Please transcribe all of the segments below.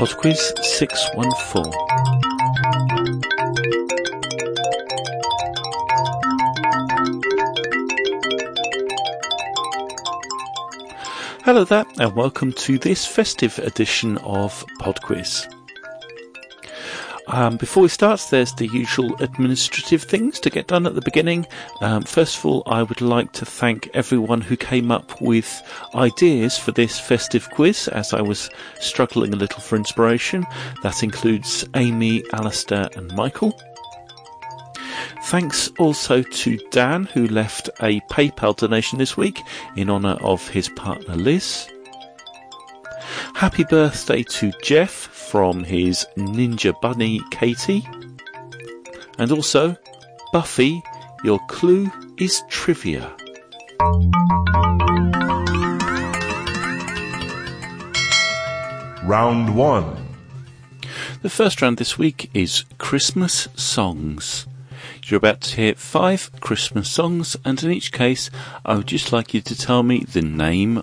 Podquiz 614. Hello there, and welcome to this festive edition of Podquiz. Um, before we start, there's the usual administrative things to get done at the beginning. Um, first of all, I would like to thank everyone who came up with ideas for this festive quiz as I was struggling a little for inspiration. That includes Amy, Alistair, and Michael. Thanks also to Dan, who left a PayPal donation this week in honour of his partner Liz. Happy birthday to Jeff from his Ninja Bunny Katie. And also, Buffy, your clue is trivia. Round 1. The first round this week is Christmas songs. You're about to hear five Christmas songs, and in each case, I would just like you to tell me the name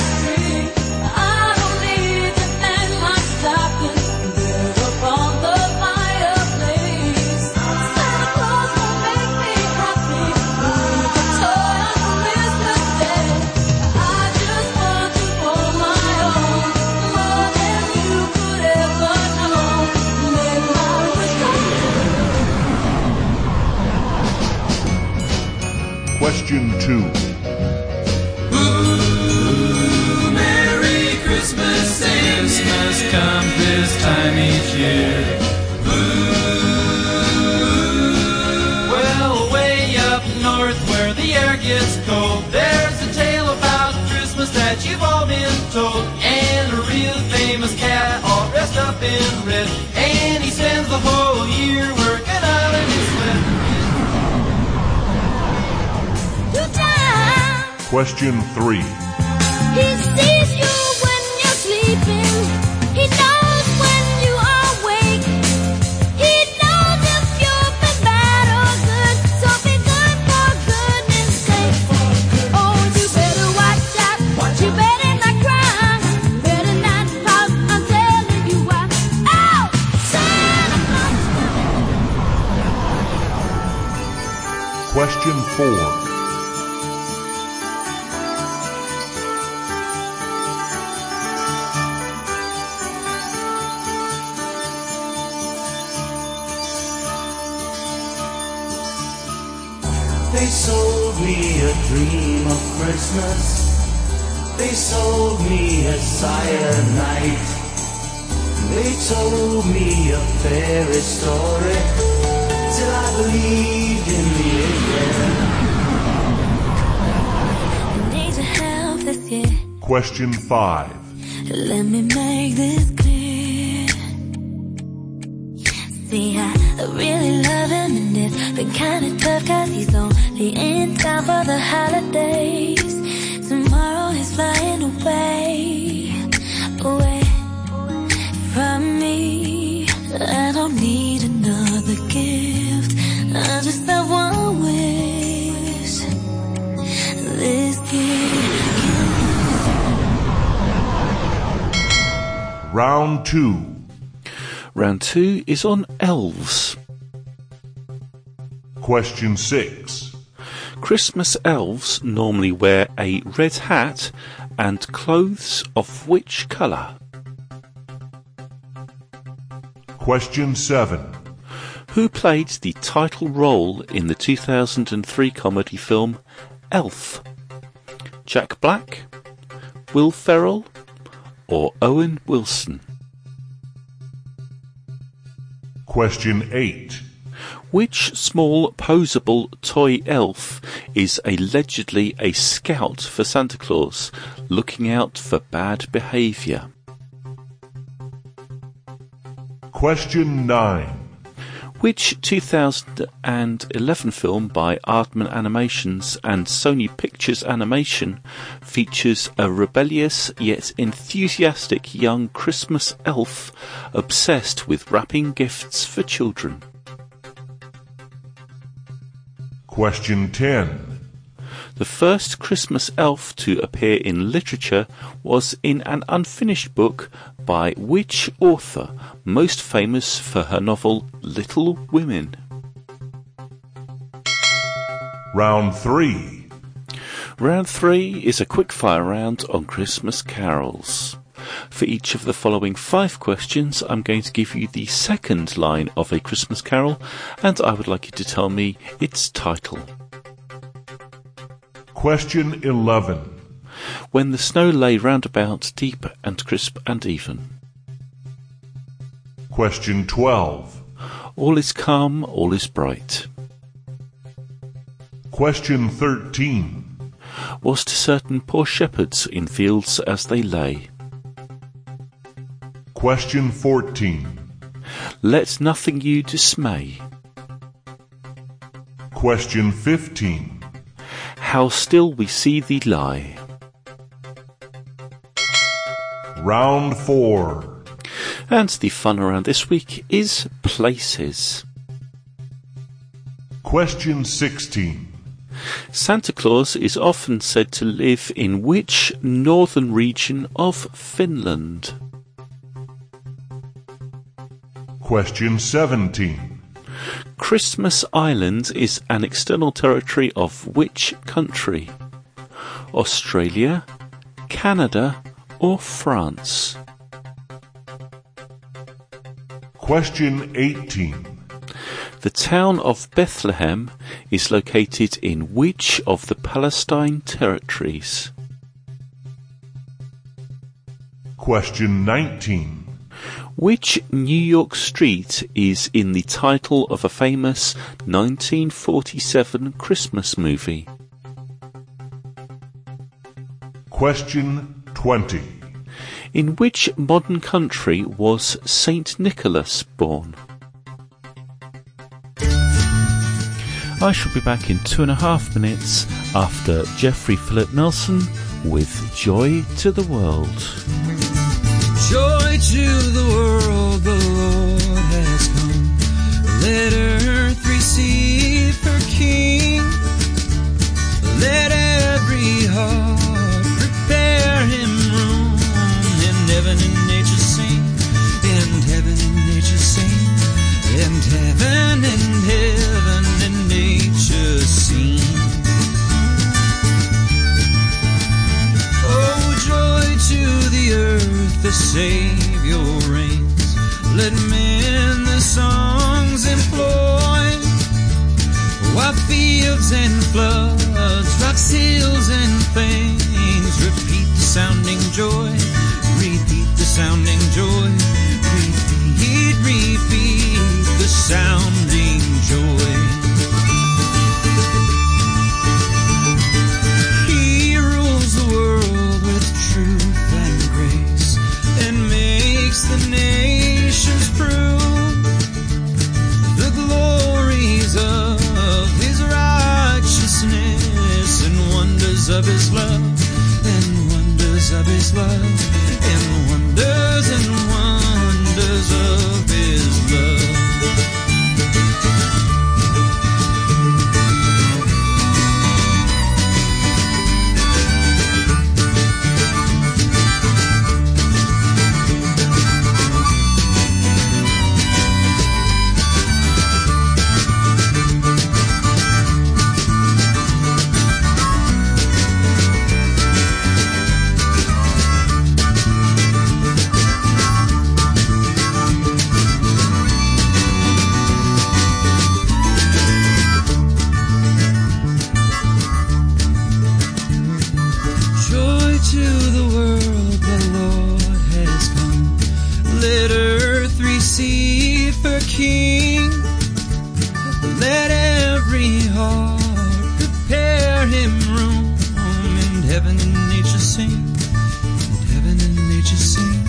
that you've all been told. And a real famous cat all dressed up in red. And he spends the whole year working out in his sweat. Question 3. They sold me a dream of Christmas. They sold me a cyanide. They told me a fairy story till I believed in the end. Need your help this year. Question 5. Let me make this clear. See, I really love him and it's been kinda tough cause he's only in town for the holidays. Tomorrow he's flying away, away from me. I don't need another gift. I just have one wish. This gift. Round 2. Round two is on elves. Question 6. Christmas elves normally wear a red hat and clothes of which colour? Question 7. Who played the title role in the 2003 comedy film Elf? Jack Black, Will Ferrell, or Owen Wilson? Question 8. Which small posable toy elf is allegedly a scout for Santa Claus, looking out for bad behaviour? Question 9. Which 2011 film by Aardman Animations and Sony Pictures Animation features a rebellious yet enthusiastic young Christmas elf obsessed with wrapping gifts for children? Question 10. The first Christmas elf to appear in literature was in an unfinished book by which author, most famous for her novel Little Women? Round 3. Round three is a quick-fire round on Christmas carols. For each of the following five questions, I'm going to give you the second line of a Christmas carol, and I would like you to tell me its title. Question 11. When the snow lay round about, deep and crisp and even. Question 12. All is calm, all is bright. Question 13. Was to certain poor shepherds in fields as they lay. Question 14. Let nothing you dismay. Question 15. How still we see thee lie. Round 4. And the fun around this week is places. Question 16. Santa Claus is often said to live in which northern region of Finland? Question 17. Christmas Island is an external territory of which country? Australia, Canada, or France? Question 18. The town of Bethlehem is located in which of the Palestine territories? Question 19. Which New York street is in the title of a famous 1947 Christmas movie? Question 20. In which modern country was Saint Nicholas born? I shall be back in two and a half minutes after Jeffrey Philip Nelson with Joy to the World. Joy to the world, the Lord has come. Let earth receive her King. Let every heart prepare him room. And heaven and nature sing. And heaven and nature sing. And heaven and heaven and nature sing. Oh, joy to the earth, the Savior reigns. Let men the songs employ. While fields and floods, rocks, hills, and plains repeat the sounding joy. Repeat the sounding joy. Repeat, repeat the sounding joy. Of his love and wonders of his love and wonders King. Let every heart prepare him room, and heaven and nature sing, and heaven and nature sing,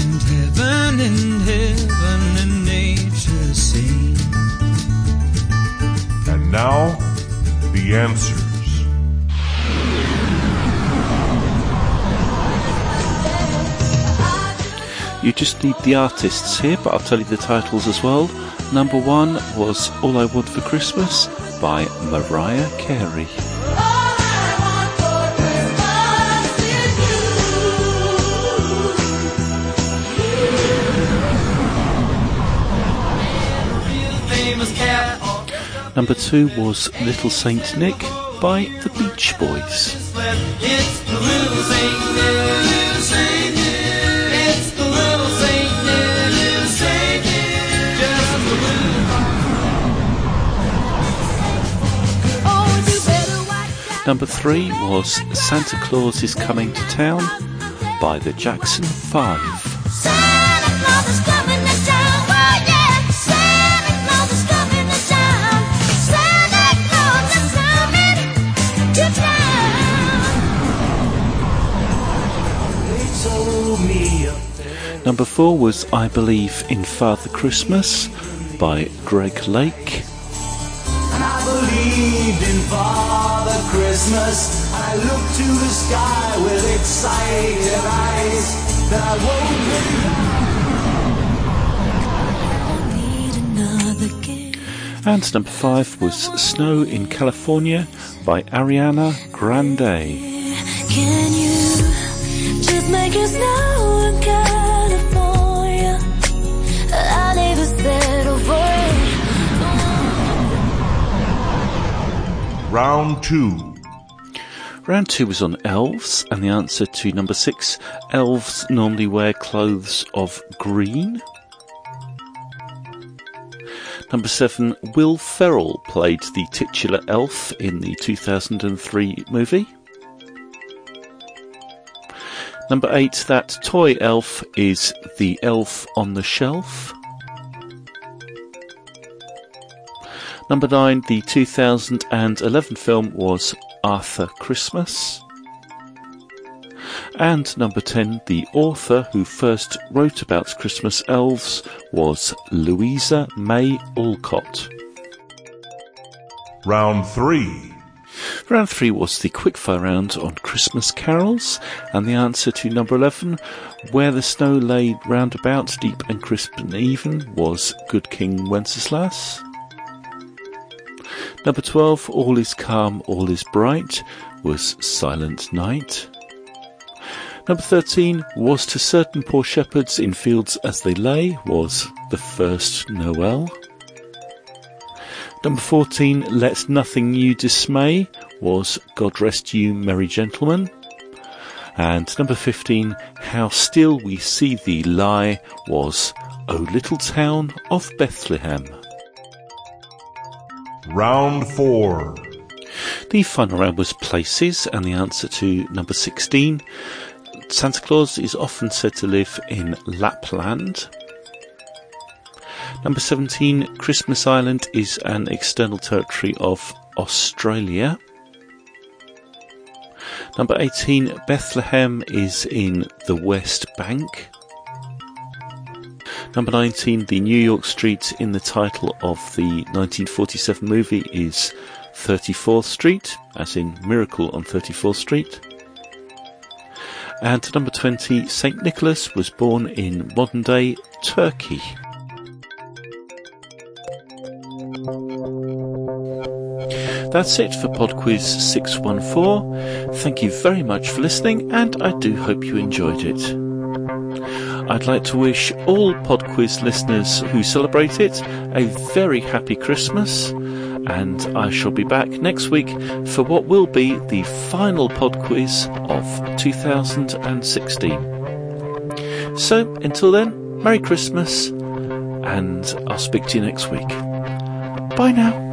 and heaven and heaven and nature sing. And now, the answer. You just need the artists here, but I'll tell you the titles as well. Number one was All I Want for Christmas by Mariah Carey. Number two was Little Saint Nick by the Beach Boys. Number three was Santa Claus is Coming to Town by the Jackson Five. Santa Claus is coming to town. Oh yeah, Santa Claus is coming to town. Santa Claus is coming to town. They told me a Number four was I Believe in Father Christmas by Greg Lake. Christmas. I looked to the sky with excited eyes. Then I woke Need another. And number five was Snow in California by Ariana Grande. Can you just make it snow in California? I'll never settle for it. Round 2. Round two was on elves, and the answer to number six elves normally wear clothes of green. Number seven, Will Ferrell played the titular elf in the 2003 movie. Number eight, that toy elf is the elf on the shelf. Number nine, the 2011 film was Arthur Christmas. And number 10, the author who first wrote about Christmas elves was Louisa May Alcott. Round 3. Round 3 was the quickfire round on Christmas carols, and the answer to number 11, Where the Snow Lay Round About, Deep and Crisp and Even, was Good King Wenceslas. Number 12, All is Calm, All is Bright, was Silent Night. Number 13, Was to Certain Poor Shepherds in Fields as They Lay, was The First Noel. Number 14, Let Nothing You Dismay, was God Rest You Merry Gentlemen. And number 15, How Still We See Thee Lie, was O Little Town of Bethlehem. Round 4. The final round was places, and the answer to number 16. Santa Claus is often said to live in Lapland. Number 17, Christmas Island is an external territory of Australia. Number 18, Bethlehem is in the West Bank. Number 19, the New York Street in the title of the 1947 movie is 34th Street, as in Miracle on 34th Street. And number 20, St. Nicholas was born in modern day Turkey. That's it for PodQuiz 614. Thank you very much for listening, and I do hope you enjoyed it. I'd like to wish all PodQuiz listeners who celebrate it a very happy Christmas, and I shall be back next week for what will be the final PodQuiz of 2016. So, until then, Merry Christmas, and I'll speak to you next week. Bye now.